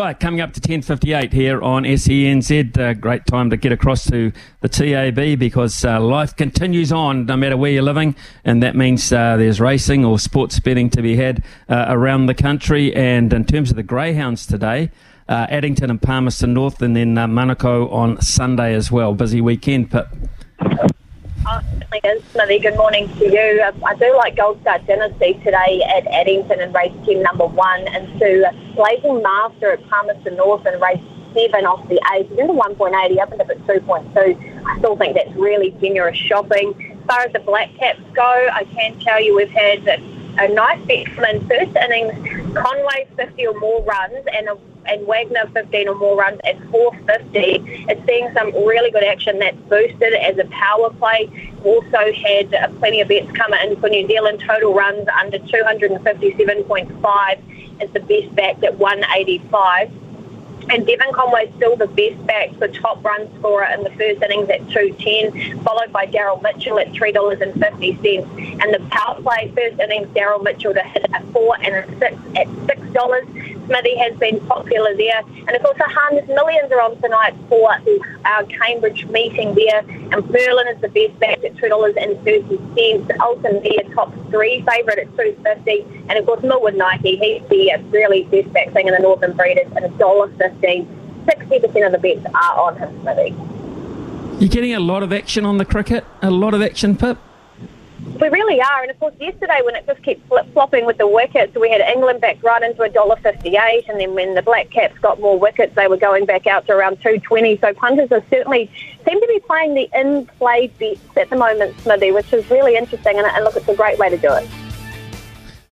Right, coming up to 10.58 here on SENZ. Uh, great time to get across to the TAB because uh, life continues on no matter where you're living, and that means uh, there's racing or sports betting to be had uh, around the country. And in terms of the Greyhounds today, uh, Addington and Palmerston North, and then uh, Manukau on Sunday as well. Busy weekend, but certainly is, Smithy. Good morning to you. Um, I do like Gold Star Dynasty today at Addington and race team number one, and to Blazing Master at Palmerston North and race seven off the eight. He's into 1.8, he opened up at 2.2. I still think that's really generous shopping. As far as the black caps go, I can tell you we've had a nice excellent first innings, Conway 50 or more runs and a and Wagner 15 or more runs at 450. It's seeing some really good action that's boosted as a power play. Also had plenty of bets come in for New Zealand total runs under 257.5 is the best back at 185. And Devon Conway still the best back for top run scorer in the first innings at 210, followed by Daryl Mitchell at $3.50. And the power play first innings, Daryl Mitchell to hit a 4 and a 6 at $6. Smithy has been popular there. And of course, the Harness Millions are on tonight for our Cambridge meeting there. And Merlin is the best back at $2.30. Alton there, top three favourite at 250 And of course, Millwood Nike, he's the uh, really best back thing in the Northern Breeders at $1.50. 60% of the bets are on him, Smithy. You're getting a lot of action on the cricket, a lot of action, Pip. We really are, and of course, yesterday when it just kept flip flopping with the wickets, we had England back right into a dollar fifty-eight, and then when the Black Caps got more wickets, they were going back out to around two twenty. So punters are certainly seem to be playing the in-play bets at the moment, Smithy, which is really interesting, and, and look, it's a great way to do it.